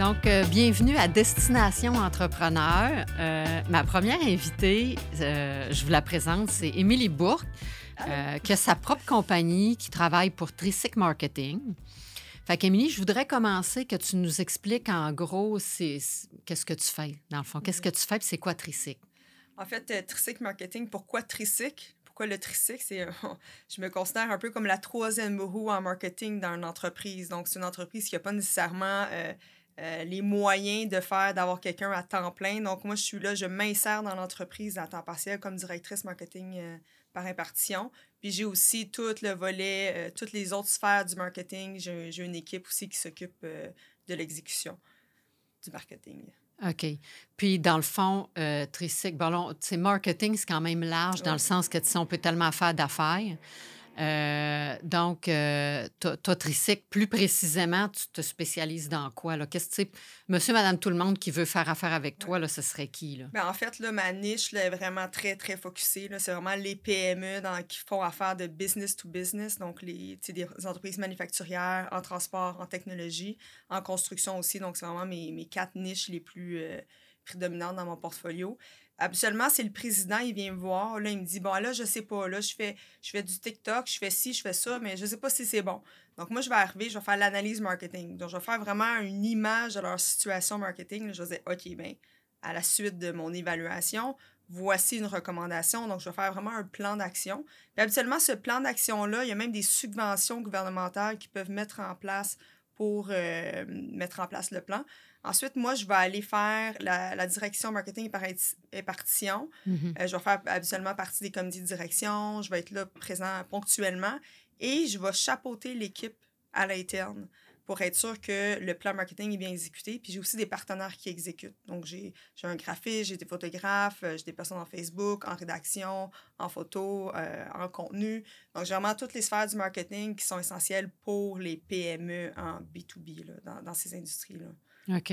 Donc, euh, bienvenue à Destination Entrepreneur. Euh, ma première invitée, euh, je vous la présente, c'est Émilie Bourque, qui a sa propre compagnie, qui travaille pour Tricyc Marketing. Fait qu'Émilie, je voudrais commencer que tu nous expliques en gros qu'est-ce que tu fais, dans le fond? Qu'est-ce que tu fais et c'est quoi Tricyc? En fait, Tricyc Marketing, pourquoi? Pourquoi le Tricyc? C'est, je me considère un peu comme la troisième roue en marketing dans une entreprise. Donc, c'est une entreprise qui n'a pas nécessairement les moyens de faire, d'avoir quelqu'un à temps plein. Donc, moi, je suis là, je m'insère dans l'entreprise à temps partiel comme directrice marketing euh, par impartition. Puis, j'ai aussi tout le volet, euh, toutes les autres sphères du marketing. J'ai une équipe aussi qui s'occupe de l'exécution du marketing. OK. Puis, dans le fond, euh, Tricyc, bon, marketing, c'est quand même large dans le sens que, tu sais, on peut tellement faire d'affaires. Euh, donc, euh, plus précisément, tu te spécialises dans quoi? Qu'est-ce que monsieur, madame, tout le monde qui veut faire affaire avec toi, là, ce serait qui? Là? Bien, en fait, là, ma niche là, est vraiment très, très focusée. C'est vraiment les PME dans, qui font affaire de business to business, donc les, des entreprises manufacturières en transport, en technologie, en construction aussi. Donc, c'est vraiment mes, mes, quatre niches les plus euh, prédominantes dans mon portfolio habituellement, c'est le président, il vient me voir, là, il me dit, bon, là, je sais pas, là, je fais, je fais du TikTok, je fais ci, je fais ça, mais je sais pas si c'est bon. Donc, moi, je vais arriver, je vais faire l'analyse marketing. Donc, je vais faire vraiment une image de leur situation marketing. Je vais dire, OK, bien, à la suite de mon évaluation, voici une recommandation. Donc, je vais faire vraiment un plan d'action. Puis, habituellement, ce plan d'action-là, il y a même des subventions gouvernementales qui peuvent mettre en place pour euh, mettre en place le plan. Ensuite, moi, je vais aller faire la, direction marketing et partition. Mm-hmm. Euh, je vais faire habituellement partie des comités de direction. Je vais être là présent ponctuellement et je vais chapeauter l'équipe à l'interne pour être sûr que le plan marketing est bien exécuté. Puis j'ai aussi des partenaires qui exécutent. Donc, j'ai un graphiste, j'ai des photographes, euh, j'ai des personnes en Facebook, en rédaction, en photo, euh, en contenu. Donc, j'ai vraiment toutes les sphères du marketing qui sont essentielles pour les PME en B2B là, dans, dans ces industries-là. OK.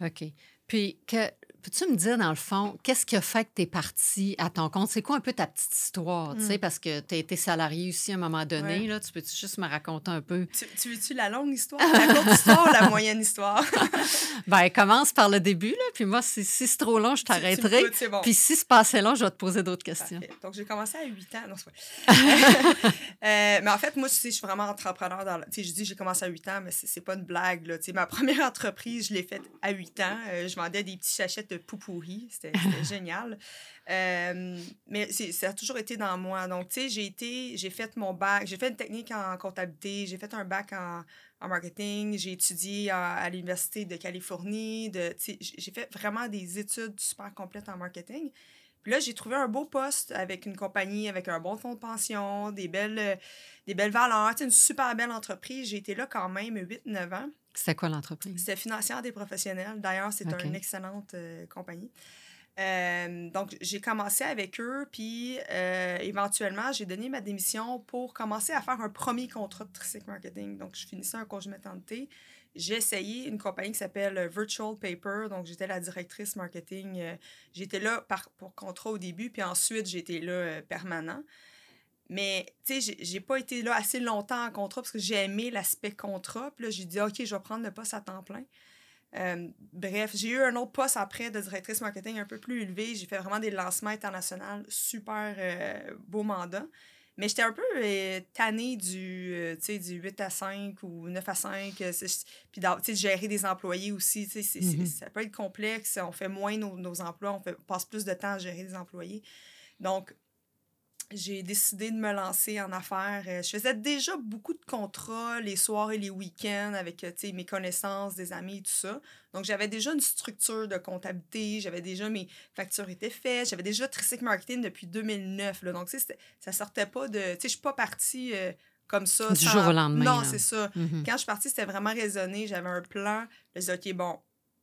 OK. Puis, que, peux-tu me dire, dans le fond, qu'est-ce qui a fait que tu es parti à ton compte? C'est quoi un peu ta petite histoire? Tu sais, hmm. parce que tu as été salarié aussi à un moment donné. Là, tu peux juste me raconter un peu? Tu, veux-tu la longue histoire, la courte histoire ou la moyenne histoire? ben, commence par le début. Là, puis moi, si, c'est trop long, je t'arrêterai. Puis si c'est pas assez long, je vais te poser d'autres questions. Donc, j'ai commencé à 8 ans. Non, euh, mais en fait, moi, tu sais, je suis vraiment entrepreneur. Dans tu sais, je dis j'ai commencé à 8 ans, mais c'est, pas une blague. Là. Tu sais, ma première entreprise, je l'ai faite à 8 ans. Euh, je vendais des petits sachets de poupouris. C'était génial. Euh, mais ça a toujours été dans moi. Donc, tu sais, j'ai été, j'ai fait mon bac, j'ai fait une technique en comptabilité, j'ai fait un bac en, en marketing, j'ai étudié à, l'Université de Californie, de, j'ai fait vraiment des études super complètes en marketing. Puis là, j'ai trouvé un beau poste avec une compagnie, avec un bon fonds de pension, des belles, des belles valeurs, une super belle entreprise. J'ai été là quand même 8-9 ans. C'était quoi l'entreprise? C'était Financière des professionnels. D'ailleurs, c'est une excellente euh, compagnie. Euh, donc, j'ai commencé avec eux, puis euh, éventuellement, j'ai donné ma démission pour commencer à faire un premier contrat de Tricyc Marketing. Donc, je finissais un congé maternité. J'ai essayé une compagnie qui s'appelle Virtual Paper. Donc, j'étais la directrice marketing. j'étais là par, pour contrat au début, puis ensuite, j'étais là permanent. Mais, tu sais, j'ai pas été là assez longtemps en contrat parce que j'ai aimé l'aspect contrat. Puis là, j'ai dit, OK, je vais prendre le poste à temps plein. Euh, bref, j'ai eu un autre poste après de directrice marketing un peu plus élevé. J'ai fait vraiment des lancements internationaux, super euh, beau mandat. Mais j'étais un peu euh, tannée du, du 8 à 5 ou 9 à 5. Puis de gérer des employés aussi. Mm-hmm. Ça peut être complexe. On fait moins nos, nos emplois, on, fait, passe plus de temps à gérer des employés. Donc, j'ai décidé de me lancer en affaires. Euh, je faisais déjà beaucoup de contrats les soirs et les week-ends avec euh, mes connaissances, des amis et tout ça. Donc, j'avais déjà une structure de comptabilité, j'avais déjà mes factures étaient faites, j'avais déjà Tricyc Marketing depuis 2009. Là. Donc, ça sortait pas de. Tu sais, je suis pas partie euh, comme ça. Du jour au lendemain. Non, c'est ça. Mm-hmm. Quand je suis partie, c'était vraiment raisonné. J'avais un plan. Je disais, OK, bon,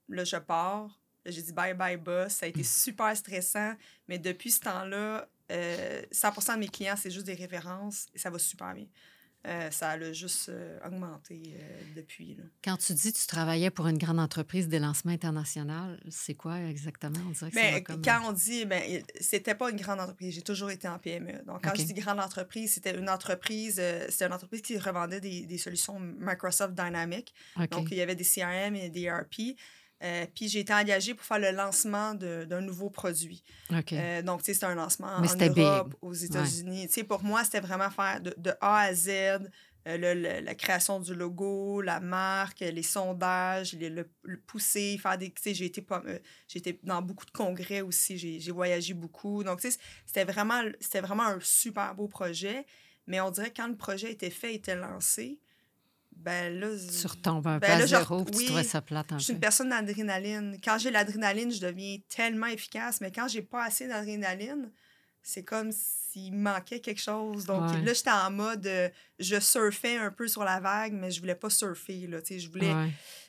là, je pars. J'ai dit bye bye boss. Ça a été mm. super stressant. Mais depuis ce temps-là, 100% euh, de mes clients, c'est juste des références et ça va super bien. Euh, ça a juste euh, augmenté euh, depuis. Quand tu dis que tu travaillais pour une grande entreprise des lancements internationaux, c'est quoi exactement? On dirait que ben, Quand on dit, ben, c'était pas une grande entreprise, j'ai toujours été en PME. Donc, quand je dis grande entreprise, c'était une entreprise, c'était une entreprise qui revendait des, des solutions Microsoft Dynamics. Donc, il y avait des CRM et des ERP. Puis j'ai été engagée pour faire le lancement d'un nouveau produit. Euh, donc, tu sais, c'était un lancement en Europe, aux États-Unis. Tu sais, pour moi, c'était vraiment faire de, de, A à Z euh, la création du logo, la marque, les sondages, le, pousser, faire des... Tu sais, j'ai été, euh, été dans beaucoup de congrès aussi, j'ai voyagé beaucoup. Donc, tu sais, c'était vraiment, vraiment un super beau projet. Mais on dirait que quand le projet était fait, était lancé, ben là. Tu retombes un ben peu à zéro, tu trouvais ça plate un Je suis une personne d'adrénaline. Quand j'ai l'adrénaline, je deviens tellement efficace, mais quand j'ai pas assez d'adrénaline, c'est comme s'il manquait quelque chose. Donc là, j'étais en mode, euh, je surfais un peu sur la vague, mais je voulais pas surfer, là, je voulais...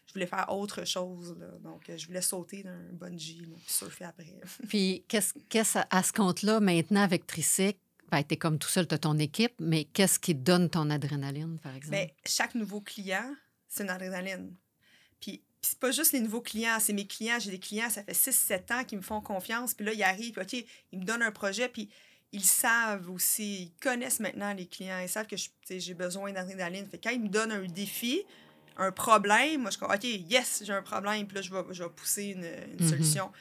Je voulais faire autre chose. Là. Donc, euh, je voulais sauter d'un bungee, puis surfer après. puis, qu'est-ce, qu'est-ce à ce compte-là, maintenant, avec Tricycle, ben, tu es comme tout seul, tu as ton équipe, mais qu'est-ce qui donne ton adrénaline, par exemple? Bien, chaque nouveau client, c'est une adrénaline. Puis, c'est pas juste les nouveaux clients, c'est mes clients. J'ai des clients, ça fait 6-7 ans qui me font confiance. Puis là, ils arrivent, OK, ils me donnent un projet, puis ils savent aussi, ils connaissent maintenant les clients, ils savent que j'ai besoin d'adrénaline. Fait quand ils me donnent un défi, un problème, moi, je dis, OK, yes, j'ai un problème, puis là, je vais, je vais pousser une, une mm-hmm. solution.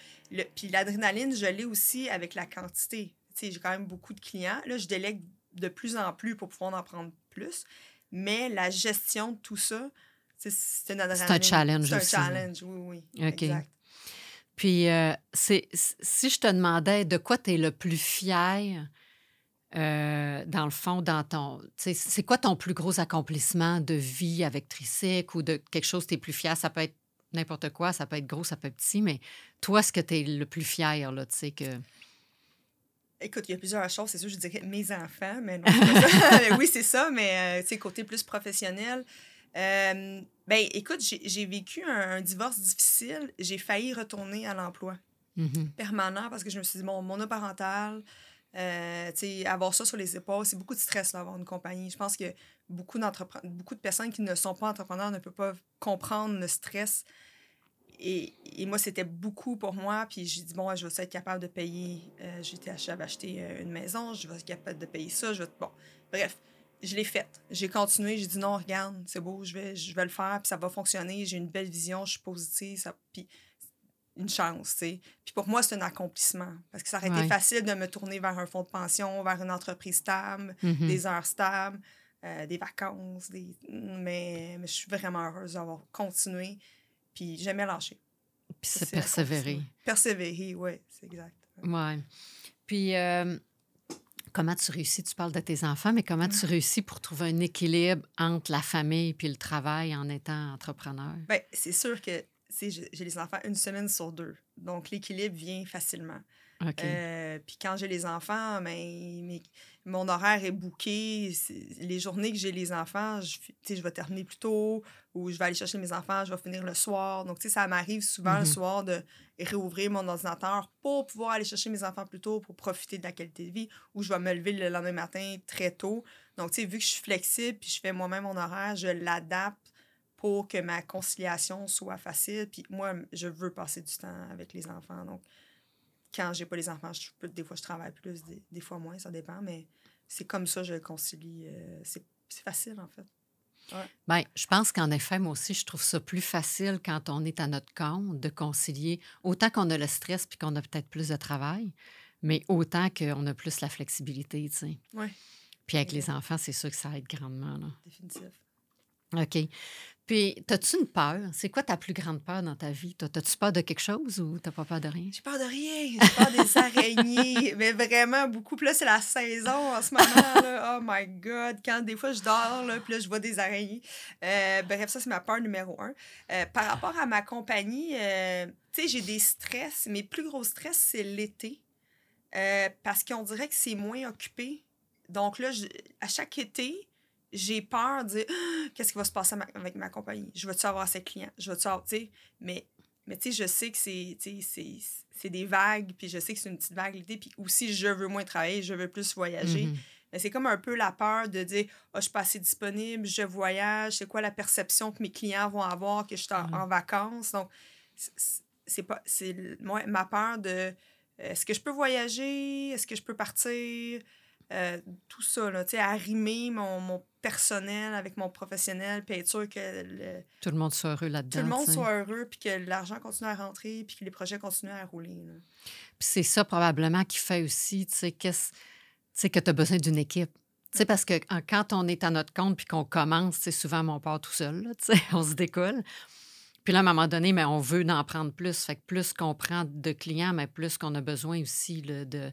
puis l'adrénaline, je l'ai aussi avec la quantité j'ai quand même beaucoup de clients. Là, je délègue de plus en plus pour pouvoir en prendre plus. Mais la gestion de tout ça, c'est un challenge C'est un challenge, oui, oui. OK. Exact. Puis, euh, si je te demandais de quoi tu es le plus fier, euh, dans le fond, dans ton. C'est quoi ton plus gros accomplissement de vie avec Tricycle ou de quelque chose que tu es plus fier? Ça peut être n'importe quoi, ça peut être gros, ça peut être petit, mais toi, ce que tu es le plus fier, là, tu sais, que. Écoute, il y a plusieurs choses. C'est sûr, je dirais mes enfants, mais non. oui, c'est ça, mais euh, côté plus professionnel. Euh, ben, écoute, j'ai vécu un, divorce difficile. J'ai failli retourner à l'emploi mm-hmm. permanent parce que je me suis dit, bon, monoparental, euh, avoir ça sur les épaules, c'est beaucoup de stress, là, avoir une compagnie. Je pense que beaucoup, beaucoup de personnes qui ne sont pas entrepreneurs ne peuvent pas comprendre le stress et, et, moi, c'était beaucoup pour moi. Puis j'ai dit, bon, je vais être capable de payer. Euh, J'avais acheté euh, une maison, je vais être capable de payer ça. Je vais... Bon, bref, je l'ai faite. J'ai continué. J'ai dit, non, regarde, c'est beau, je vais, je vais le faire, puis ça va fonctionner. J'ai une belle vision, je suis positive. Ça... Puis une chance, tu sais. Puis pour moi, c'est un accomplissement. Parce que ça aurait été facile de me tourner vers un fonds de pension, vers une entreprise stable, mm-hmm. des heures stables, euh, des vacances. Des... Mais, mais je suis vraiment heureuse d'avoir continué puis jamais lâcher. Puis c'est persévérer. Persévérer, oui, c'est exact. Oui. Puis, euh, comment tu réussis? Tu parles de tes enfants, mais comment tu réussis pour trouver un équilibre entre la famille puis le travail en étant entrepreneur? Bien, c'est sûr que j'ai les enfants une semaine sur deux. Donc, l'équilibre vient facilement. Euh, puis quand j'ai les enfants, ben, mon horaire est booké. les journées que j'ai les enfants, je, je vais terminer plus tôt ou je vais aller chercher mes enfants, je vais finir le soir. Donc, ça m'arrive souvent le mm-hmm. soir de réouvrir mon ordinateur pour pouvoir aller chercher mes enfants plus tôt pour profiter de la qualité de vie ou je vais me lever le lendemain matin très tôt. Donc, tu sais, vu que je suis flexible puis je fais moi-même mon horaire, je l'adapte pour que ma conciliation soit facile. Puis moi, je veux passer du temps avec les enfants. Donc, quand j'ai pas les enfants, je des fois, je travaille plus, des, fois moins, ça dépend, mais c'est comme ça que je le concilie. Euh, c'est facile, en fait. Ouais. Bien, je pense qu'en effet, moi aussi, je trouve ça plus facile quand on est à notre compte de concilier autant qu'on a le stress puis qu'on a peut-être plus de travail, mais autant qu'on a plus la flexibilité, tu sais. Oui. Puis avec les enfants, c'est sûr que ça aide grandement. Là. Définitif. OK. Puis, as-tu une peur? C'est quoi ta plus grande peur dans ta vie? T'as-tu peur de quelque chose ou t'as pas peur de rien? J'ai peur de rien. J'ai peur des araignées. Mais vraiment, beaucoup. Puis là, c'est la saison en ce moment. Là. Oh my God. Quand des fois, je dors, là, puis là, je vois des araignées. Euh, bref, ça, c'est ma peur numéro un. Euh, par rapport à ma compagnie, euh, tu sais, j'ai des stress. Mes plus gros stress, c'est l'été. parce qu'on dirait que c'est moins occupé. Donc là, à chaque été, j'ai peur de dire ah, qu'est-ce qui va se passer avec ma compagnie? Je veux-tu avoir de clients? Je veux-tu avoir, tu sais, mais, mais tu sais, je sais que c'est, c'est des vagues, puis je sais que c'est une petite vague l'été, puis aussi, je veux moins travailler, je veux plus voyager. Mm-hmm. Mais c'est comme un peu la peur de dire oh, je suis pas assez disponible, je voyage, c'est quoi la perception que mes clients vont avoir que je suis en, Mm. vacances? Donc, c'est pas c'est moi, ma peur de est-ce que je peux voyager, est-ce que je peux partir, euh, tout ça, là, tu sais, arrimer mon, mon personnel avec mon professionnel, puis être sûr que le- Tout le monde soit heureux tout là-dedans. le monde soit heureux, puis que l'argent continue à rentrer, puis que les projets continuent à rouler. là. Puis c'est ça probablement qui fait aussi, tu sais, qu'est-ce- que tu as besoin d'une équipe. Tu sais, parce que quand on est à notre compte puis qu'on commence, c'est souvent on part tout seul, là, tu sais, on se décolle. Puis là, à un moment donné, mais on veut en prendre plus. Fait que plus qu'on prend de clients, mais plus qu'on a besoin aussi là, de,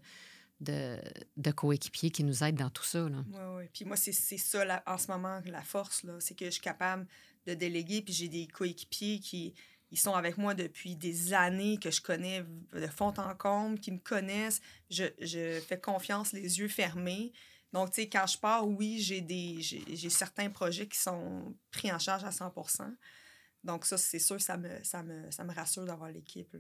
de, coéquipiers qui nous aident dans tout ça. Là. Oui, oui. Puis moi, c'est ça la- en ce moment la force, là. C'est que je suis capable de déléguer, puis j'ai des coéquipiers qui ils sont avec moi depuis des années, que je connais de fond en comble, qui me connaissent. Je, je fais confiance les yeux fermés. Donc, tu sais, quand je pars, oui, j'ai j'ai certains projets qui sont pris en charge à 100% Donc, ça, c'est sûr, ça me, ça me, ça me rassure d'avoir l'équipe.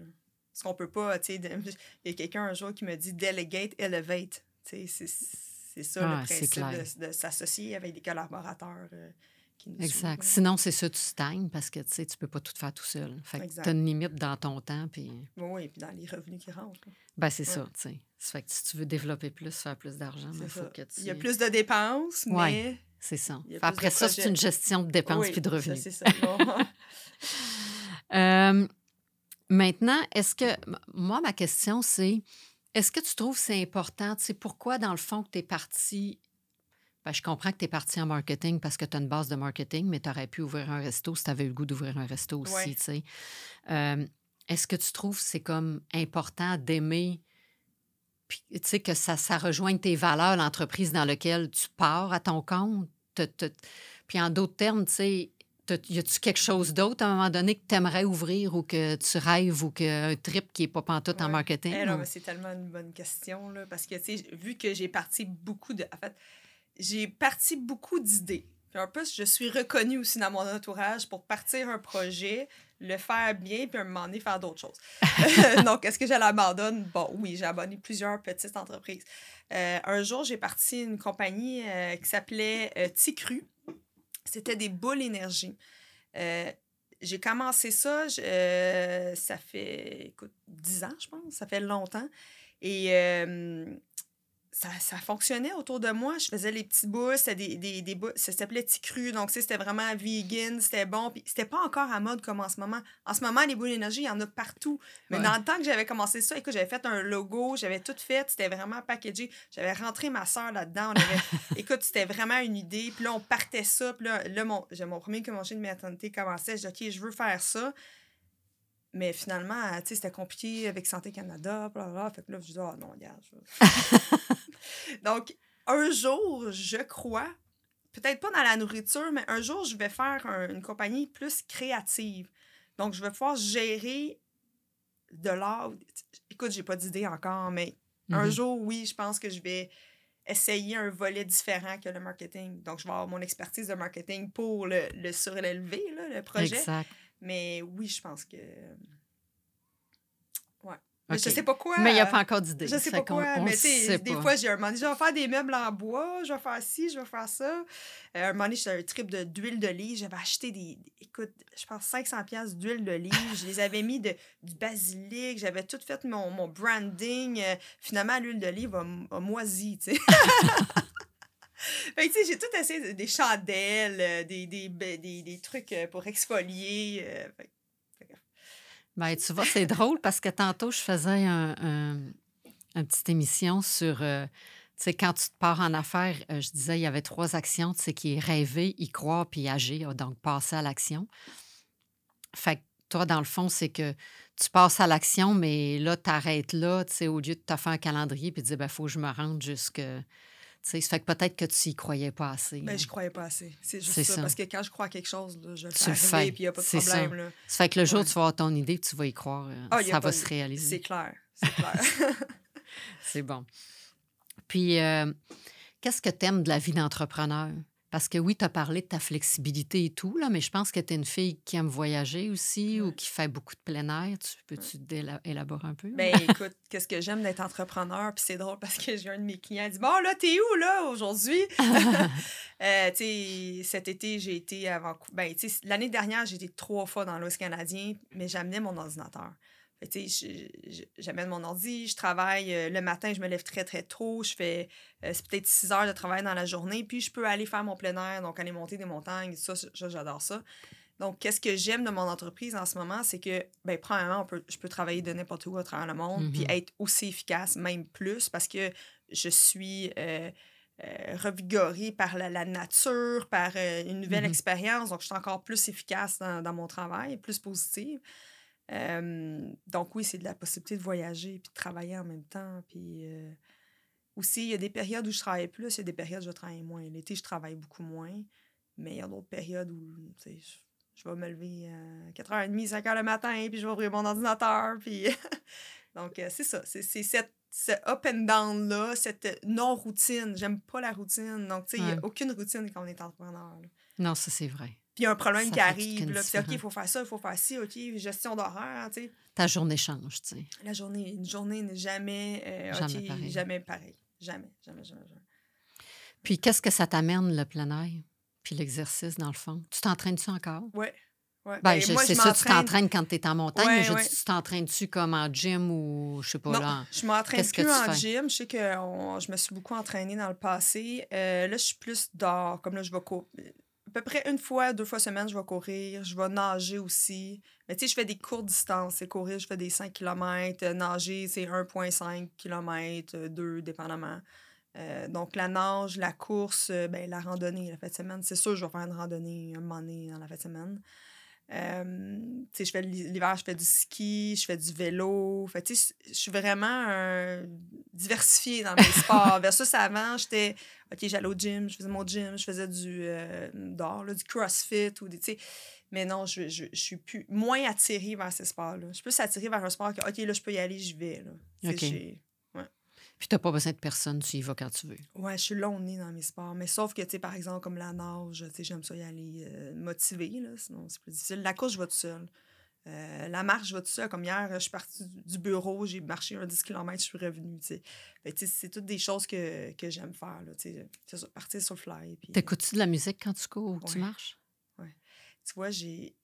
Parce qu'on peut pas, tu sais, il y a quelqu'un un jour qui me dit delegate, elevate. Tu sais, c'est ça Ah, le c'est principe de, de s'associer avec des collaborateurs euh, qui nous Exact. suivent. Sinon, c'est ça, tu stagnes parce que tu sais, tu peux pas tout faire tout seul. Fait que Exact. tu as une limite dans ton temps. Puis, Oui, oui, puis dans les revenus qui rentrent. ben, c'est Ouais. ça, tu sais. Ça fait que si tu veux développer plus, faire plus d'argent, il faut ça. que tu. Il y a plus de dépenses, Ouais. mais. C'est ça. Après ça, c'est une gestion de dépenses Oui, puis de revenus. C'est ça. Bon. Euh, maintenant, est-ce que. Moi, ma question, c'est est-ce que tu trouves que c'est important? Tu sais, pourquoi, dans le fond, que tu es parti. Ben, je comprends que tu es parti en marketing parce que tu as une base de marketing, mais tu aurais pu ouvrir un resto si tu avais eu le goût d'ouvrir un resto aussi, Ouais. tu sais. Euh, est-ce que tu trouves que c'est comme important d'aimer, puis, tu sais, que ça, ça rejoigne tes valeurs, l'entreprise dans laquelle tu pars à ton compte? Te- te- Puis en d'autres termes, tu sais, y a-tu quelque chose d'autre à un moment donné que tu aimerais ouvrir ou que tu rêves ou qu'un trip qui n'est pas pantoute en Ouais. marketing? Eh ou- c'est tellement une bonne question, là, parce que, tu sais, vu que j'ai parti beaucoup de... En fait, j'ai parti beaucoup d'idées. Puis un peu, je suis reconnue aussi dans mon entourage pour partir un projet, le faire bien, puis à un moment donné, faire d'autres choses. Donc, est-ce que je l'abandonne? Bon, oui, j'ai abandonné plusieurs petites entreprises. Euh, un jour, j'ai parti une compagnie euh, qui s'appelait euh, Ticru. C'était des boules énergie. Euh, j'ai commencé ça, je- euh, ça fait, écoute, 10 ans, je pense. Ça fait longtemps. Et euh, ça, ça fonctionnait autour de moi. Je faisais les petits boules, c'était des, des, des ça s'appelait Ticru. Donc, tu sais, c'était vraiment vegan, c'était bon. Puis, c'était pas encore à mode comme en ce moment. En ce moment, les boules d'énergie, il y en a partout. Mais Ouais. dans le temps que j'avais commencé ça, écoute, j'avais fait un logo, j'avais tout fait, c'était vraiment packagé. J'avais rentré ma soeur là-dedans. Avait... écoute, c'était vraiment une idée. Puis là, on partait ça. Puis là, là mon, j'ai- mon premier congé de maternité commençait. Je dis, OK, je veux faire ça. Mais finalement, tu sais, c'était compliqué avec Santé Canada, blablabla. Fait que là, je dis, ah non, regarde. je- Donc, un jour, je crois, peut-être pas dans la nourriture, mais un jour, je vais faire un- une compagnie plus créative. Donc, je vais pouvoir gérer de l'art. Écoute, j'ai pas d'idée encore, mais un Mhm. jour, oui, je pense que je vais essayer un volet différent que le marketing. Donc, je vais avoir mon expertise de marketing pour le, le surélever, là, le projet. Exact. Mais oui, je pense que. Ouais. Mais OK. je sais pas quoi. Mais il n'y a euh, pas encore d'idée. Je sais pas quoi, on mais tu sait sais, des pas. fois, j'ai un moment je vais faire des meubles en bois, je vais faire ci, je vais faire ça. Euh, un moment donné, j'étais un trip de- d'huile d'olive, j'avais acheté des, écoute, je pense 500 pièces d'huile d'olive, je les avais mis de, du basilic, j'avais tout fait mon, mon branding. Euh, finalement, l'huile d'olive a, a moisi, tu sais. Tu sais, j'ai tout essayé, de- des chandelles, euh, des, des, des, des- trucs euh, pour exfolier. euh, Ben, tu vois, c'est drôle parce que tantôt, je faisais un, un- une petite émission sur. tu sais, quand tu te pars en affaires, je disais, il y avait trois actions, tu sais, qui est rêver, y croire puis agir, donc passer à l'action. Fait que toi, dans le fond, c'est que tu passes à l'action, mais là, tu arrêtes là, tu sais, au lieu de te faire un calendrier puis de dire, ben, faut que je me rende jusque. Ça fait que peut-être que tu y croyais pas assez. Ben, hein. je croyais pas assez. C'est juste ça, ça. Parce que quand je crois à quelque chose, là, je le fais puis il n'y a pas de C'est ça. problème. Là. Ça fait que le jour où Ouais. tu vas avoir ton idée, tu vas y croire, euh, Ah, ça va de- se réaliser. C'est clair. C'est clair. C'est bon. Puis, euh, qu'est-ce que tu aimes de la vie d'entrepreneur? Parce que oui, tu as parlé de ta flexibilité et tout, là, mais je pense que tu es une fille qui aime voyager aussi ou qui fait beaucoup de plein air. Tu peux-tu élaborer un peu? Ben écoute, qu'est-ce que j'aime d'être entrepreneur? Puis c'est drôle parce que j'ai un de mes clients qui dit Bon, là, t'es où, là, aujourd'hui? euh, tu sais, cet été, j'ai été à Vancouver. Ben, tu sais, l'année dernière, j'ai été trois fois dans l'Ouest canadien, mais j'amenais mon ordinateur. J'amène mon ordi, je travaille euh, le matin, je me lève très, très tôt. Je fais euh, c'est peut-être six heures de travail dans la journée, puis je peux aller faire mon plein air, donc aller monter des montagnes. Ça, j'adore ça. Donc, qu'est-ce que j'aime de mon entreprise en ce moment, c'est que, ben, premièrement, je peux travailler de n'importe où à travers le monde, puis mm-hmm. être aussi efficace, même plus, parce que je suis euh, revigorée par la, nature, par une nouvelle mm-hmm. expérience. Donc, je suis encore plus efficace dans, dans mon travail, plus positive donc oui, c'est de la possibilité de voyager puis de travailler en même temps. Puis aussi, il y a des périodes où je travaille plus, il y a des périodes où je travaille moins. L'été, je travaille beaucoup moins, mais il y a d'autres périodes où je, je vais me lever à 4h30, 5h le matin, puis je vais ouvrir mon ordinateur. Puis... donc, c'est ça. C'est cette ce up and down-là, cette non-routine. J'aime pas la routine. Donc, tu sais, il n'y a aucune routine quand on est entrepreneur. Non, ça, c'est vrai il y a un problème qui arrive. Là, OK, il faut faire ça, il faut faire ci, OK, gestion d'horaire. Ta journée change, tu sais. La journée, une journée n'est jamais, euh, jamais, pareil. jamais pareil. Jamais, jamais, jamais, Puis qu'est-ce que ça t'amène, le plein air? Puis l'exercice, dans le fond? Tu t'entraînes-tu encore? Oui. Ouais. Ben, ben c'est ça, tu t'entraînes quand tu es en montagne, je dis, tu t'entraînes-tu comme en gym ou je sais pas non, là? Je m'entraîne plus en gym. Je sais que je me suis beaucoup entraînée dans le passé. Euh, là, je suis plus dehors. Comme là, je vais à peu près une fois, deux fois semaine, je vais courir. Je vais nager aussi. Mais tu sais, je fais des courtes distances. C'est courir, je fais des 5 km. Nager, c'est 1,5 km, 2, dépendamment. Euh, donc, la nage, la course, euh, ben, la randonnée, la fin de semaine. C'est sûr, je vais faire une randonnée un moment dans la fin de semaine. Euh, je fais l'hiver, je fais du ski, je fais du vélo. Fait, je suis vraiment diversifiée dans mes sports. Versus avant, j'étais, OK, j'allais au gym, je faisais mon gym, je faisais du euh, du crossfit ou des, mais non, je, je, je, suis plus, moins attirée vers ces sports-là. Je suis plus attirée vers un sport que, OK, là, je peux y aller, j'y vais. Là. Puis tu n'as pas besoin de personne, tu y vas quand tu veux. Ouais, je suis long nez dans mes sports. Mais sauf que, tu sais, par exemple, comme la nage, tu sais, j'aime ça y aller euh, motivé, là, sinon c'est plus difficile. La course, je vais tout seul. Euh, la marche, je vais tout seul. Comme hier, je suis partie du bureau, j'ai marché un 10 km, je suis revenue. sais. c'est toutes des choses que, que j'aime faire. Là, c'est ça, partir sur le fly. T'écoutes-tu de la musique quand tu cours ou tu marches? Oui. Tu vois,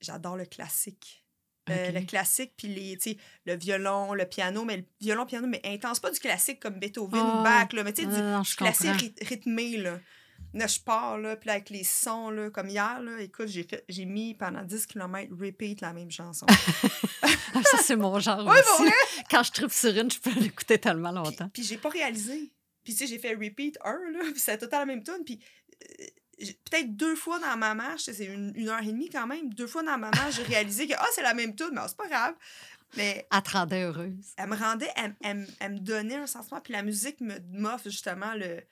j'adore le classique. Euh, le classique, puis les, le violon, le piano, mais le violon, piano, mais intense, pas du classique comme Beethoven ou ah, Bach, là, mais tu sais, du classique rythmé, là. Là, je pars, là, puis avec les sons, là, comme hier, là, écoute, j'ai, fait, j'ai mis pendant 10 km repeat la même chanson. ça, c'est mon genre aussi. Quand je tripe sur une, je peux l'écouter tellement longtemps. Puis, j'ai pas réalisé. Puis, tu sais, j'ai fait repeat un, là, puis c'est tout à la même tune, puis... Euh, peut-être deux fois dans ma marche, c'est une, heure et demie quand même, deux fois dans ma marche, j'ai réalisé que ah, c'est la même tune, mais c'est pas grave. Mais elle te rendait heureuse. Elle me rendait, elle, elle, me donnait un sentiment, puis la musique me m'offre justement le.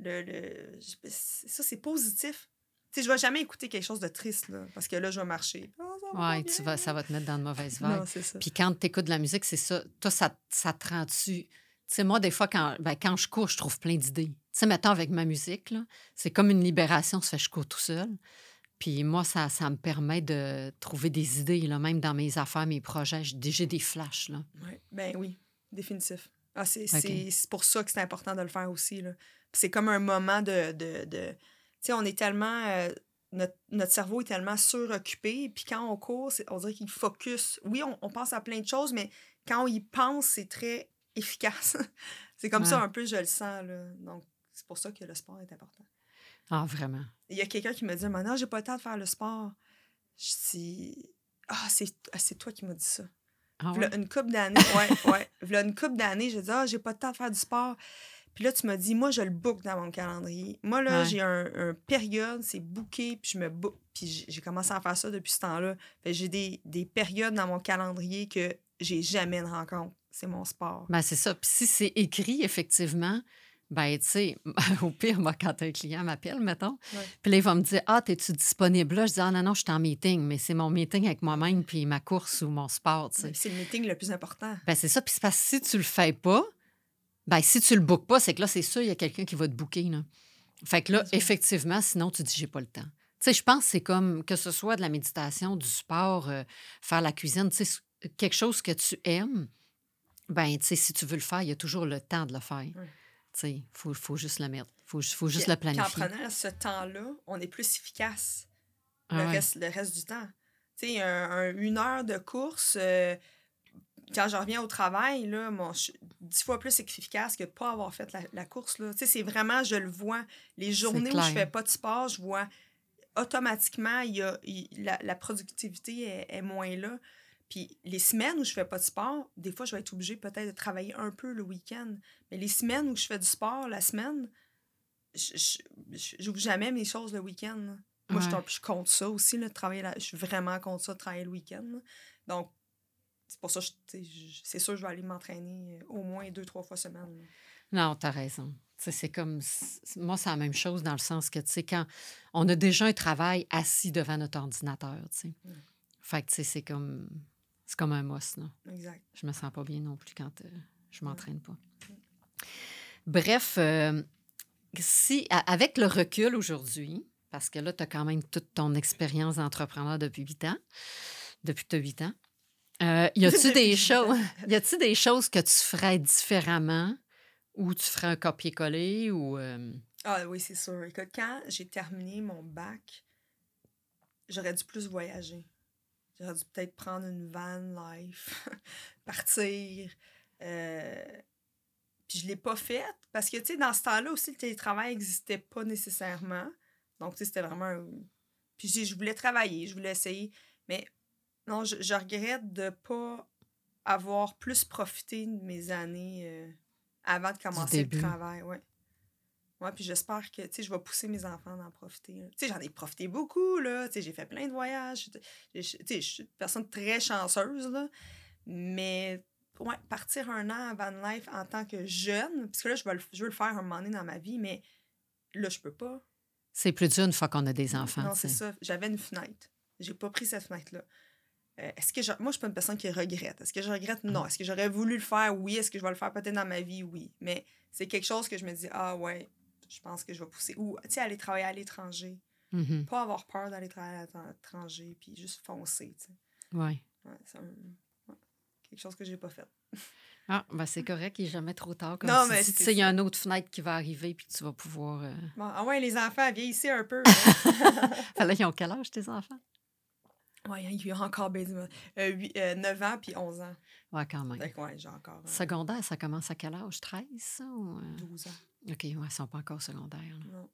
le, le ça, c'est positif. Tu sais, je vais jamais écouter quelque chose de triste, là, parce que là, je vais marcher. Ah, tu vas, ça va te mettre dans de mauvaises vagues. Puis quand tu écoutes de la musique, c'est ça. Toi, ça, ça te rend-tu tu sais, moi, des fois, quand, ben, quand je cours, je trouve plein d'idées. Tu sais, mettons, avec ma musique, c'est comme une libération, ça fait je cours tout seul. Puis moi, ça, ça me permet de trouver des idées, là, même dans mes affaires, mes projets. J'ai des flashs, là. Ouais. Ben oui, définitif. Ah, c'est pour ça que c'est important de le faire aussi, là. C'est comme un moment de... de, de... Tu sais, on est tellement... Euh, notre, notre, cerveau est tellement suroccupé, puis quand on court, on dirait qu'il focus. Oui, on, on pense à plein de choses, mais quand on y pense, c'est très efficace. c'est comme ça un peu, je le sens. Là. Donc, c'est pour ça que le sport est important. Ah, vraiment? Il y a quelqu'un qui me dit Maintenant, j'ai pas le temps de faire le sport. Je dis Ah, ah c'est toi qui m'as dit ça. Ah, ouais? une couple d'années, ouais, ouais. V'là une couple d'années, je dis Ah, j'ai pas le temps de faire du sport. Puis là, tu m'as dit, moi, je le book dans mon calendrier. Moi, là, j'ai un, période, c'est booké, puis je me book. Puis j'ai commencé à faire ça depuis ce temps-là. J'ai des, des périodes dans mon calendrier que j'ai jamais de rencontre c'est mon sport. Ben, c'est ça. Puis si c'est écrit, effectivement, ben, tu sais, au pire, moi, quand un client m'appelle, mettons, puis là, il va me dire Ah, es-tu disponible là Je dis Ah, non, non, je suis en meeting, mais c'est mon meeting avec moi-même, puis ma course ou mon sport, tu sais. C'est le meeting le plus important. Ben, c'est ça. Puis c'est parce que si tu le fais pas, ben, si tu le bookes pas, c'est que là, c'est sûr, il y a quelqu'un qui va te booker, là. Fait que là, effectivement, sinon, tu dis, j'ai pas le temps. Tu sais, je pense que c'est comme que ce soit de la méditation, du sport, euh, faire la cuisine, tu sais, quelque chose que tu aimes, ben, tu sais, si tu veux le faire, il y a toujours le temps de le faire. Tu sais, il faut, faut juste le mettre. Il faut, faut juste Puis- le puis en planifier. prenant ce temps-là, on est plus efficace Ah le, ouais. reste, le reste du temps. Tu sais, un- un- une heure de course, euh, quand je reviens au travail, là, mon, je suis dix fois plus efficace que de pas avoir fait la, la course. Tu sais, c'est vraiment, je le vois. Les journées où je fais pas de sport, je vois automatiquement, il y a, il- la, la productivité est, est moins là. Puis les semaines où je fais pas de sport, des fois, je vais être obligée peut-être de travailler un peu le week-end. Mais les semaines où je fais du sport, la semaine, je- j'ouvre jamais mes choses le week-end. Moi, je, Ouais. je compte ça aussi, travailler la- je suis vraiment contre ça, de travailler le week-end. Donc, c'est pour ça que c'est sûr que je vais aller m'entraîner euh, au moins deux, trois fois semaine. là. Non, t'as raison. Tu sais, c'est comme. Moi, c'est la même chose dans le sens que, tu sais, quand on a déjà un travail assis devant notre ordinateur, tu sais. Mm. Fait que, tu sais, c'est comme. C'est comme un mousse, là. Exact. Je me sens pas bien non plus quand euh, je m'entraîne pas. Bref, euh, si, avec le recul aujourd'hui, parce que là, tu as quand même toute ton expérience d'entrepreneur depuis huit ans, depuis que tu as huit ans, euh, y a-tu des choses, y a-tu des choses que tu ferais différemment ou tu ferais un copier-coller ou. euh, Ah oui, c'est sûr. Écoute, quand j'ai terminé mon bac, j'aurais dû plus voyager. J'aurais dû peut-être prendre une van life, partir. euh, Puis je l'ai pas faite parce que, tu sais, dans ce temps-là aussi, le télétravail n'existait pas nécessairement. Donc, tu sais, c'était vraiment... un- Puis j'ai- je voulais travailler, je voulais essayer. Mais non, je, je regrette de pas avoir plus profité de mes années euh, avant de commencer le travail. Ouais. Ouais, puis j'espère que, tu sais, je vais pousser mes enfants d'en profiter. là. Tu sais, j'en ai profité beaucoup, là. Tu sais, j'ai fait plein de voyages. J'ai- Tu sais, je suis une personne très chanceuse, là. Mais, ouais, partir un an à Van Life en tant que jeune, parce que là, je veux, le, je veux le faire un moment donné dans ma vie, mais là, je peux pas. C'est plus dur une fois qu'on a des enfants. non, c'est ça. J'avais une fenêtre. J'ai pas pris cette fenêtre-là. Euh, est-ce que je... Moi, je suis pas une personne qui regrette. Est-ce que je regrette? Mm. Non. Est-ce que j'aurais voulu le faire? Oui. Est-ce que je vais le faire? Peut-être dans ma vie? Oui. Mais c'est quelque chose que je me dis, ah ouais, je pense que je vais pousser. Ou, tu sais, aller travailler à l'étranger. Mhm. Pas avoir peur d'aller travailler à l'étranger, puis juste foncer, tu sais. Ouais. Ouais, c'est un- ouais, quelque chose que j'ai pas fait. Ah, ben c'est correct, il n'est jamais trop tard. Comme Non, tu mais. Tu sais, il y a une autre fenêtre qui va arriver, puis tu vas pouvoir. euh, Bon, ah ouais, les enfants, vieillissez un peu. Là, ils ont quel âge, tes enfants? ouais, il y a encore euh, huit- euh, 9 ans puis 11 ans. Ouais, quand même. Ouais, j'ai encore euh, Secondaire, ça commence à quel âge? 13, ça? ou, euh? 12 ans. OK, ouais, ils ne sont pas encore secondaires. là. Non.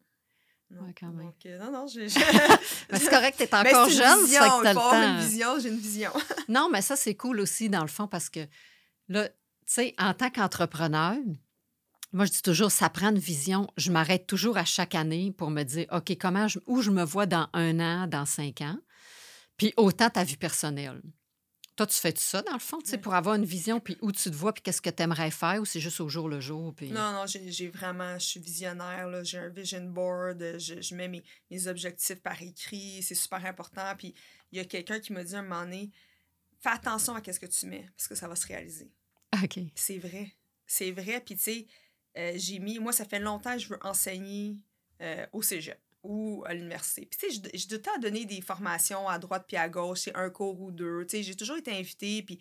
Non. Ouais, quand même. Donc, euh, non, non, j'ai. Mais c'est correct, tu es encore c'est une jeune, que le temps. une vision, j'ai une vision. Non, mais ça, c'est cool aussi, dans le fond, parce que là, tu sais, en tant qu'entrepreneur, moi, je dis toujours, ça prend une vision. Je m'arrête toujours à chaque année pour me dire, OK, comment je, où je me vois dans un an, dans cinq ans, puis autant ta vie personnelle. Toi, tu fais ça, dans le fond, tu sais, Oui. pour avoir une vision, puis où tu te vois, puis qu'est-ce que tu aimerais faire, ou c'est juste au jour le jour, puis... Non, non, j'ai vraiment, je suis visionnaire, j'ai un vision board, je, je mets mes, mes objectifs par écrit, c'est super important. Puis il y a quelqu'un qui m'a dit un moment donné, fais attention à ce que tu mets, parce que ça va se réaliser. OK. Puis c'est vrai. C'est vrai. Puis, tu sais, euh, j'ai mis. Moi, ça fait longtemps que je veux enseigner euh, au cégep ou à l'université. Puis, tu sais, j'ai- j'ai tout le temps donné des formations à droite puis à gauche, c'est un cours ou deux. Tu sais, j'ai toujours été invitée, puis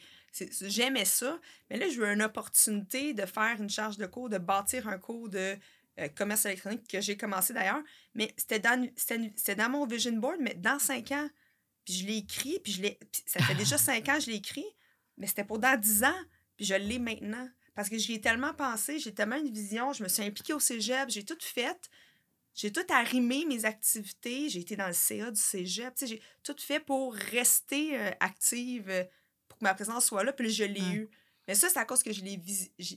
j'aimais ça. Mais là, je veux une opportunité de faire une charge de cours, de bâtir un cours de euh, commerce électronique que j'ai commencé d'ailleurs. Mais c'était dans, c'était dans mon vision board, mais dans cinq ans. Puis je l'ai écrit, puis je l'ai. ça fait déjà cinq ans que je l'ai écrit, mais c'était pour dans dix ans, puis je l'ai maintenant. Parce que j'y ai tellement pensé, j'ai tellement une vision, je me suis impliquée au cégep, j'ai tout fait. J'ai tout arrimé mes activités, j'ai été dans le CA du cégep, j'ai tout fait pour rester euh, active, euh, pour que ma présence soit là, puis je l'ai eu. Mais ça, c'est à cause que je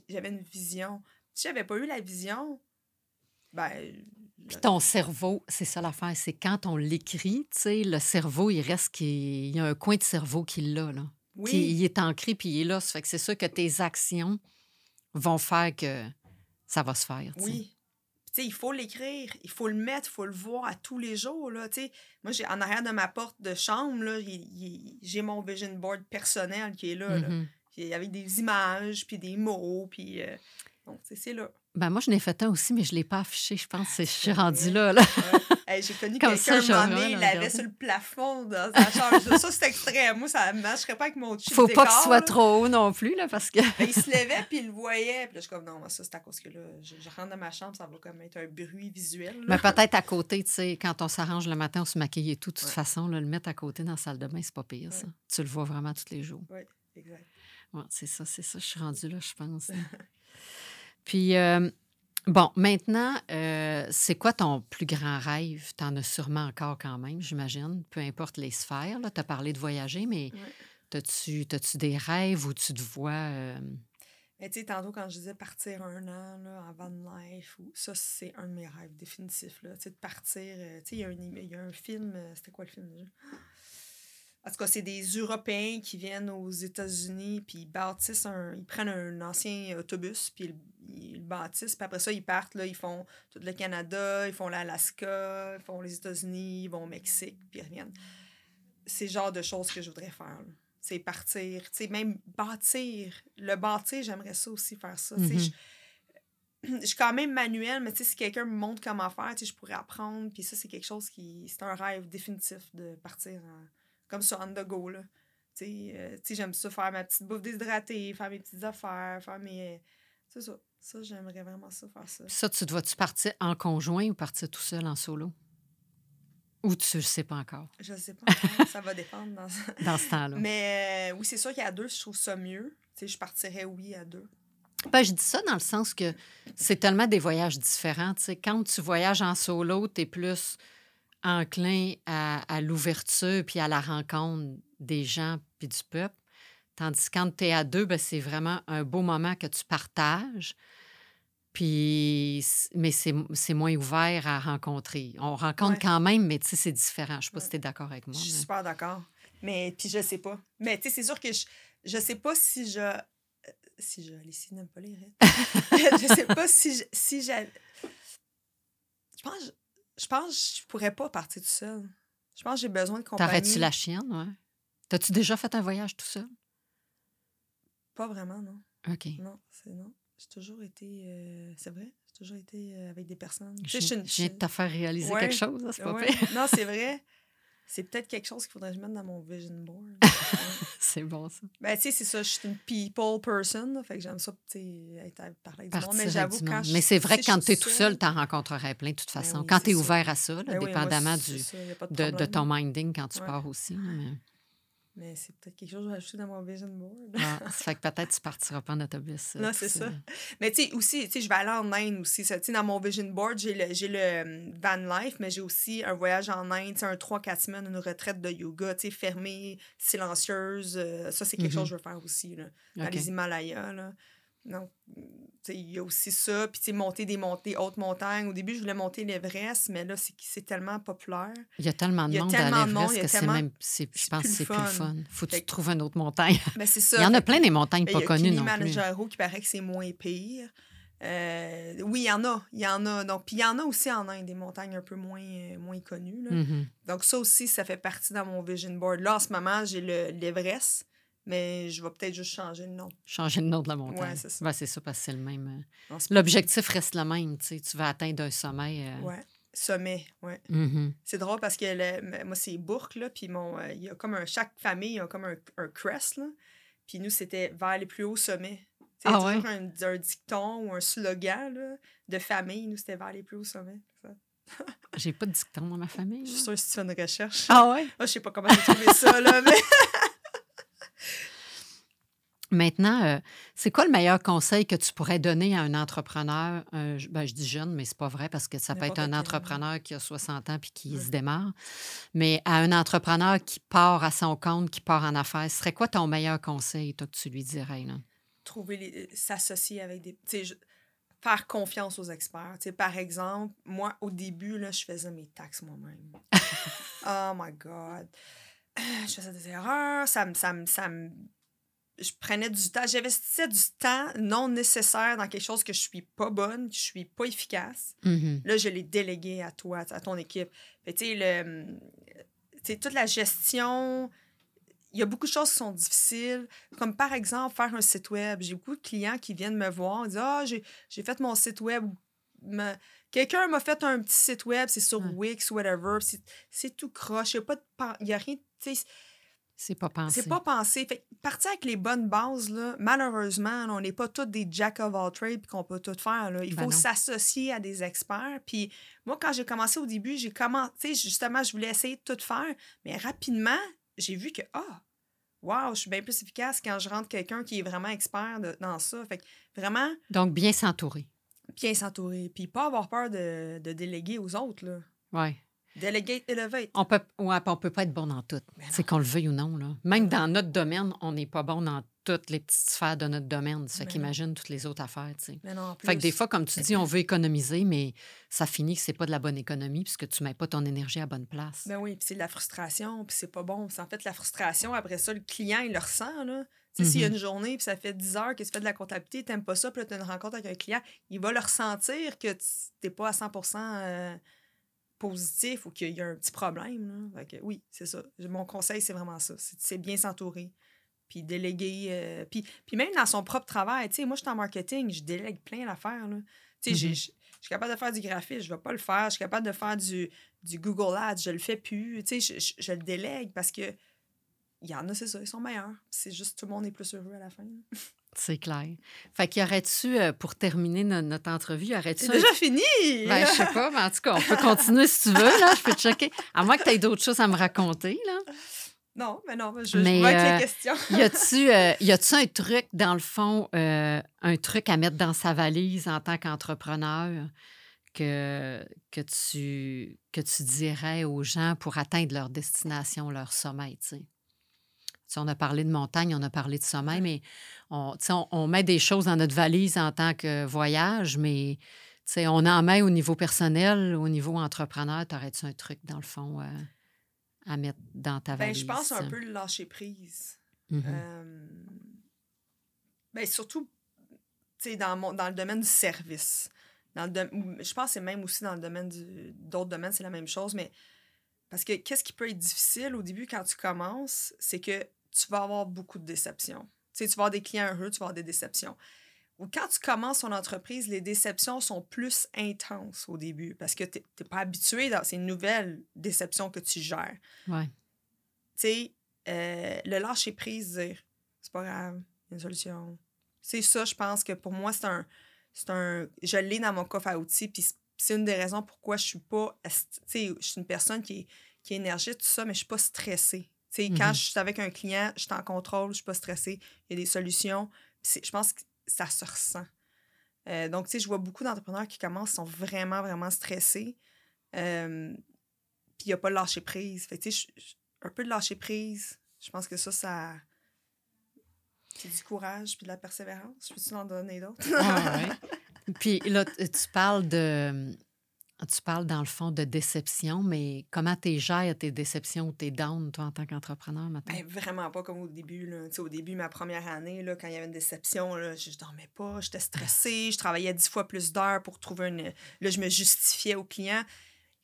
j'avais une vision. Si j'avais pas eu la vision, ben. Puis ton cerveau, c'est ça l'affaire, c'est quand on l'écrit, tu sais, le cerveau, il reste qu'il il y a un coin de cerveau qui l'a, là. oui. Qui, il est ancré, puis il est là. Ça fait que c'est sûr que tes actions vont faire que ça va se faire. Oui. Puis, Tu sais, il faut l'écrire, il faut le mettre, il faut le voir à tous les jours. Là, tu sais. Moi, j'ai, en arrière de ma porte de chambre, là, j'ai mon vision board personnel qui est là, là. Mhm. Puis avec des images, puis des mots, puis... euh, Donc, c'est là. Ben moi, je n'ai fait un aussi, mais je ne l'ai pas affiché. Je pense que je suis rendue là. là. Ouais. Hey, J'ai connu Comme quelqu'un, ça, un moment donné, il l'avait sur le plafond dans sa chambre. ça, c'est extrême. Moi, ça ne marcherait pas avec mon chip faut pas qu'il soit trop haut non plus, là, parce que. Ben, il se levait, puis il le voyait. Puis là, je suis comme, non, moi, ça, c'est à cause que là, je, je rentre dans ma chambre, ça va comme être un bruit visuel. là. Mais peut-être à côté, tu sais, quand on s'arrange le matin, on se maquille et tout. De toute Ouais. façon, là, le mettre à côté dans la salle de bain, c'est pas pire, ça. Tu le vois vraiment tous les jours. Oui, exact. C'est ça, c'est ça. Je suis rendue là, je pense. Puis, euh, bon, maintenant, euh, c'est quoi ton plus grand rêve? Tu en as sûrement encore quand même, j'imagine, peu importe les sphères. Tu as parlé de voyager, mais Ouais. t'as-tu as-tu des rêves où tu te vois. euh, Mais tu sais, tantôt, quand je disais partir un an là, en van life, ou, ça, c'est un de mes rêves définitifs. Là, tu sais, de partir. euh, tu sais, il y, a un im- il y a un film. C'était quoi le film déjà? En tout cas, c'est des Européens qui viennent aux États-Unis, puis ils bâtissent un. Ils prennent un ancien autobus, puis ils, ils le bâtissent, puis après ça, ils partent, là, ils font tout le Canada, ils font l'Alaska, ils font les États-Unis, ils vont au Mexique, puis ils reviennent. C'est le genre de choses que je voudrais faire. là. C'est partir, tu sais, même bâtir. Le bâtir, j'aimerais ça aussi faire ça. Mhm. je- je suis quand même manuel, mais si quelqu'un me montre comment faire, je pourrais apprendre. Puis ça, c'est quelque chose qui. C'est un rêve définitif de partir en- comme ça, on the go, là. Euh, j'aime ça faire ma petite bouffe déshydratée, faire mes petites affaires, faire mes. C'est ça. Ça, j'aimerais vraiment ça, faire ça. Ça, tu te vois-tu partir en conjoint ou partir tout seul en solo? Ou tu le sais pas encore? Je sais pas encore, ça va dépendre dans dans ce temps-là? Mais euh, oui, c'est sûr qu'à deux, je trouve ça mieux. Je partirais, oui, à deux. Ben, je dis ça dans le sens que c'est tellement des voyages différents. Quand tu voyages en solo, tu es plus enclin à, à l'ouverture puis à la rencontre des gens puis du peuple. Tandis que quand tu es à deux, ben, c'est vraiment un beau moment que tu partages. Puis, mais c'est moins ouvert à rencontrer. On rencontre Ouais. quand même, mais tu sais, c'est différent. Je sais pas Ouais. si tu es d'accord avec moi. Je suis mais- super d'accord. Mais puis je sais pas. Mais tu sais, c'est sûr que je, je sais pas si je. euh, Si je. Les filles n'aiment pas les rêves. je sais pas si je. Si j'ai. Je pense. Je pense que je pourrais pas partir tout seul. Je pense que j'ai besoin de compagnie. T'arrêtes-tu la chienne, ouais? T'as-tu déjà fait un voyage tout seul? Pas vraiment, non. OK. Non, c'est non. J'ai toujours été. euh, c'est vrai? J'ai toujours été euh, avec des personnes. Je viens de te faire réaliser Ouais. quelque chose, là, c'est pas Ouais. Non, c'est vrai. C'est peut-être quelque chose qu'il faudrait que je mette dans mon vision board. C'est bon, ça. Ben, tu sais, c'est ça. Je suis une people person. là, fait que j'aime ça, tu sais, être à- parler du monde. Mais j'avoue, quand je- Mais c'est vrai que quand tu es tout seul, tu en rencontrerais plein de toute façon. oui, quand tu es ouvert à ça, là, Ben oui, moi, dépendamment du, ça, de, de, de problème. ton minding quand tu Ouais. pars aussi. mais... Mais c'est peut-être quelque chose que je vais ajouter dans mon vision board. Ah, ça fait que peut-être tu partiras pas en autobus. Non, c'est ça. Mais tu sais, aussi, tu sais, je vais aller en Inde aussi. ça. Tu sais, dans mon vision board, j'ai le, j'ai le euh, van life, mais j'ai aussi un voyage en Inde, tu sais, un 3-4 semaines, une retraite de yoga, tu sais, fermée, silencieuse. euh, ça, c'est quelque Mhm. chose que je veux faire aussi, là, dans les Himalayas, là. Donc, il y a aussi ça. Puis, monter des montées, hautes montagnes. Au début, je voulais monter l'Everest, mais là, c'est, tellement populaire. Il y a tellement de Il y a monde à il y l'Everest a que c'est même. Je pense que c'est plus le fun. faut que tu trouves une autre montagne. Mais c'est ça. Il y en a plein des montagnes Ben, pas il y a connues non plus. Kilimanjaro qui paraît que c'est moins pire. Euh, oui, il y en a. Il y en a. Donc, puis il y en a aussi en Inde, des montagnes un peu moins, euh, moins connues. là. Mhm. Donc, ça aussi, ça fait partie dans mon vision board. Là, en ce moment, j'ai le- l'Everest, mais je vais peut-être juste changer le nom. Changer le nom de la montagne. Ouais, c'est ça. Ouais, c'est ça, parce que c'est le même. euh, L'objectif reste le même. Tu sais, tu vas atteindre un sommet. euh, Ouais. Sommet, ouais. mhm. C'est drôle parce que le- moi, c'est Bourque, là, puis mon, euh, il y a comme un, chaque famille a comme un, un crest, là. Puis nous, c'était vers les plus hauts sommets. Tu sais, Ah toujours ouais? un, un dicton ou un slogan là, de famille. Nous, c'était vers les plus hauts sommets. J'ai pas de dicton dans ma famille. Je suis sûre que si tu fais une recherche. Ah ouais? Ah, je sais pas comment j'ai trouvé ça, là, mais... Maintenant, euh, c'est quoi le meilleur conseil que tu pourrais donner à un entrepreneur? un- ben, je dis jeune, mais c'est pas vrai parce que ça peut être un entrepreneur qui a 60 ans puis qui se démarre. Mais à un entrepreneur qui part à son compte, qui part en affaires, ce serait quoi ton meilleur conseil, toi, que tu lui dirais? Là? trouver les- euh, s'associer avec des tu sais, je- faire confiance aux experts Tu sais, par exemple moi au début là je faisais mes taxes moi-même oh my god je faisais des erreurs ça me ça me ça me je prenais du temps j'investissais du temps non nécessaire dans quelque chose que je suis pas bonne que je suis pas efficace Mhm. Là, je l'ai délégué à toi, à ton équipe. Tu sais, toute la gestion, il y a beaucoup de choses qui sont difficiles, comme par exemple faire un site web. J'ai beaucoup de clients qui viennent me voir et disent Ah, j'ai fait mon site web. Quelqu'un m'a fait un petit site web, c'est sur Wix, whatever. C'est tout croche. Il n'y a, rien. C'est pas pensé. C'est pas pensé. Fait partir avec les bonnes bases, là, malheureusement, on n'est pas tous des jack of all trades qu'on peut tout faire. Là. Il ben faut s'associer à des experts. Puis moi, quand j'ai commencé au début, j'ai commencé, justement, je voulais essayer de tout faire. Mais rapidement, j'ai vu que, ah, wow, je suis bien plus efficace quand je rentre quelqu'un qui est vraiment expert dans ça. Fait vraiment. Donc, bien s'entourer. Bien s'entourer. Puis pas avoir peur de, de déléguer aux autres. Là. Delegate, elevate. On peut, ouais, on peut pas être bon dans tout. C'est qu'on le veuille ou non. Là. Même dans notre domaine, on n'est pas bon dans toutes les petites sphères de notre domaine. C'est qu'imagine toutes les autres affaires. Tu sais. Fait que des fois, comme tu dis, on veut économiser, mais ça finit que c'est pas de la bonne économie puisque tu mets pas ton énergie à bonne place. Ben oui, puis c'est de la frustration, puis c'est pas bon. en fait la frustration. Après ça, le client, il le ressent. Là. S'il y a mm-hmm. une journée, puis ça fait 10 heures que tu fais de la comptabilité, tu n'aimes pas ça, puis tu as une rencontre avec un client, il va le ressentir que tu n'es pas à 100 positif ou qu'il y a un petit problème. Là. oui, c'est ça. Mon conseil, c'est vraiment ça. C'est bien s'entourer. Puis déléguer. Euh, puis, puis même dans son propre travail, tu sais, moi, je suis en marketing, je délègue plein d'affaires. Tu sais, mm-hmm. je suis capable de faire du graphisme, je ne vais pas le faire. Je suis capable de faire du, du Google Ads, je le fais plus. Tu sais, je, je, le délègue parce que il y en a, c'est ça, ils sont meilleurs. C'est juste tout le monde est plus heureux à la fin. C'est clair. Fait qu'il y aurait-tu, euh, pour terminer notre, entrevue, y aurait-tu. C'est déjà fini! Ben, je sais pas, mais en tout cas, on peut continuer si tu veux, là. Je peux te checker. À moins que tu aies d'autres choses à me raconter, là. Non, mais non, je, mais, je vois les euh, questions. y a-tu euh, un truc, dans le fond, un truc à mettre dans sa valise en tant qu'entrepreneur que, que, tu, que tu dirais aux gens pour atteindre leur destination, leur sommet, tu sais? On a parlé de montagne, on a parlé de sommeil, mais on, on, met des choses dans notre valise en tant que voyage, mais on en met au niveau personnel, au niveau entrepreneur. T'aurais-tu un truc, dans le fond, euh, à mettre dans ta valise? Ben, je pense un peu le lâcher prise. Mm-hmm. Euh, ben, surtout dans, mon, dans le domaine du service. Dans le je pense que c'est même aussi dans le domaine d'autres domaines, c'est la même chose, mais parce que qu'est-ce qui peut être difficile au début quand tu commences, c'est que tu vas avoir beaucoup de déceptions. Tu, sais, tu vas avoir des clients heureux, tu vas avoir des déceptions. Ou quand tu commences ton entreprise, les déceptions sont plus intenses au début parce que tu n'es pas habitué dans ces nouvelles déceptions que tu gères. Ouais. Tu sais, euh, le lâcher prise, dire c'est pas grave, il y a une solution. C'est ça, je pense que pour moi, c'est un. C'est un. Je l'ai dans mon coffre à outils, puis c'est une des raisons pourquoi je suis pas. Tu sais, je suis une personne qui est, qui est énergique, tout ça, mais je suis pas stressée. Quand mm-hmm. je suis avec un client, je suis en contrôle, je ne suis pas stressée, il y a des solutions. Je pense que ça se ressent. Euh, donc, tu sais, je vois beaucoup d'entrepreneurs qui commencent, sont vraiment, vraiment stressés. Euh, puis il n'y a pas de lâcher prise. Fait tu sais, un peu de lâcher prise, je pense que ça, ça. C'est du courage puis de la persévérance. Je peux-tu en donner d'autres? ah, Puis là, tu parles de tu parles dans le fond de déception, mais comment tu gères tes déceptions ou tes downs, toi, en tant qu'entrepreneur, maintenant? Ben, vraiment pas comme au début. Là. Au début, ma première année, là, quand il y avait une déception, là, je ne dormais pas, j'étais stressée, je travaillais dix fois plus d'heures pour trouver une. Là, je me justifiais au client.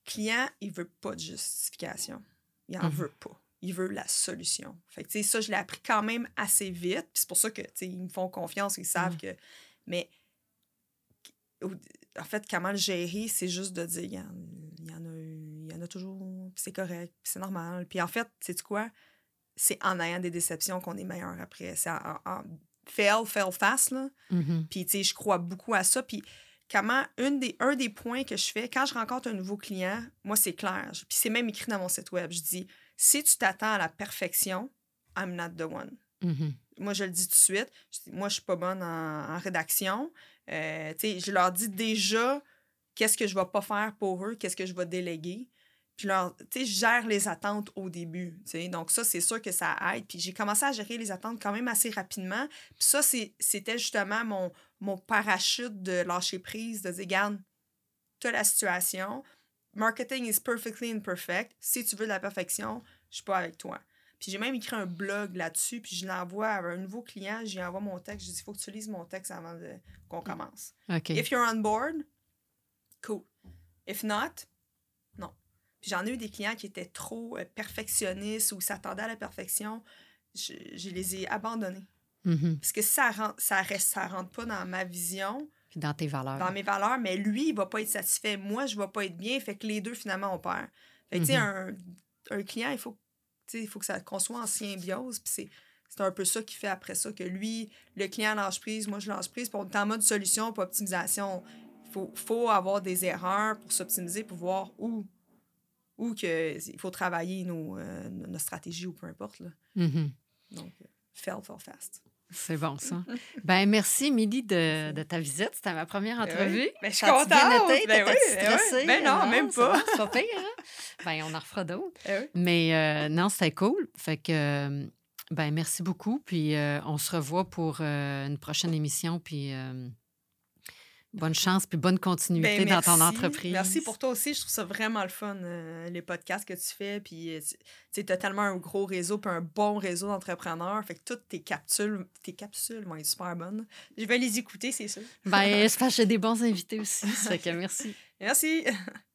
Le client, il veut pas de justification. Il en mmh veut pas. Il veut la solution. Fait que, ça, je l'ai appris quand même assez vite. C'est pour ça que ils me font confiance, ils savent mmh. que. Mais en fait, comment le gérer, c'est juste de dire, il y, en, a, il y en a toujours, c'est correct, c'est normal. Puis en fait, sais quoi? C'est en ayant des déceptions qu'on est meilleur après. C'est en, fail, fail fast, là. Mm-hmm. Puis, tu sais, je crois beaucoup à ça. Puis, comment, une des, un des points que je fais, quand je rencontre un nouveau client, moi, c'est clair. Puis, c'est même écrit dans mon site web. Je dis, si tu t'attends à la perfection, I'm not the one. Mm-hmm. Moi, je le dis tout de suite. moi, je suis pas bonne en rédaction. Euh, je leur dis déjà qu'est-ce que je vais pas faire pour eux, qu'est-ce que je vais déléguer. Puis leur, je gère les attentes au début. Donc ça, c'est sûr que ça aide. Puis j'ai commencé à gérer les attentes quand même assez rapidement. Puis ça, c'était justement mon, mon parachute de lâcher prise, de dire, regarde, tu as la situation. Marketing is perfectly imperfect. Si tu veux de la perfection, je suis pas avec toi. Puis j'ai même écrit un blog là-dessus, puis je l'envoie à un nouveau client, j'y envoie mon texte, je dis, il faut que tu lises mon texte avant qu'on commence. OK. If you're on board, cool. If not, non. Puis j'en ai eu des clients qui étaient trop euh, perfectionnistes ou s'attendaient à la perfection. je, je les ai abandonnés. Mhm. Parce que ça rentre, ça reste, ça rentre pas dans ma vision, Puis dans tes valeurs. dans mes valeurs, mais lui, il va pas être satisfait. Moi, je vais pas être bien. Fait que les deux, finalement, on perd. Fait que, tu sais, un, un client, il faut, il faut que ça qu'on soit en symbiose. Puis c'est, c'est un peu ça qui fait après ça que lui, le client lâche prise, moi, je lâche prise. Puis on est en mode solution, pas optimisation. Il faut, faut avoir des erreurs pour s'optimiser, pour voir où, où que, il faut travailler nos, euh, nos stratégies ou peu importe. Là. Mhm. Donc, euh, fail, fail fast. C'est bon, ça. ben merci, Émilie, de, de ta visite. C'était ma première Ben oui. entrevue. Ben, je suis contente. été? Ben oui, ben oui. stressée? Ben non, même ça pas. C'est pas pire, hein? Ben, on en refera d'autres. Oui. Mais euh, non, c'était cool. Fait que, ben merci beaucoup. Puis euh, on se revoit pour euh, une prochaine émission. Puis bonne chance, puis bonne continuité Ben, dans ton entreprise. Merci pour toi aussi. Je trouve ça vraiment le fun, euh, les podcasts que tu fais. Puis, euh, tu as tellement un gros réseau, puis un bon réseau d'entrepreneurs. Fait que toutes tes capsules, tes capsules vont être super bonnes. Je vais les écouter, c'est sûr. Ben, que j'ai des bons invités aussi. Ça fait que merci. Merci.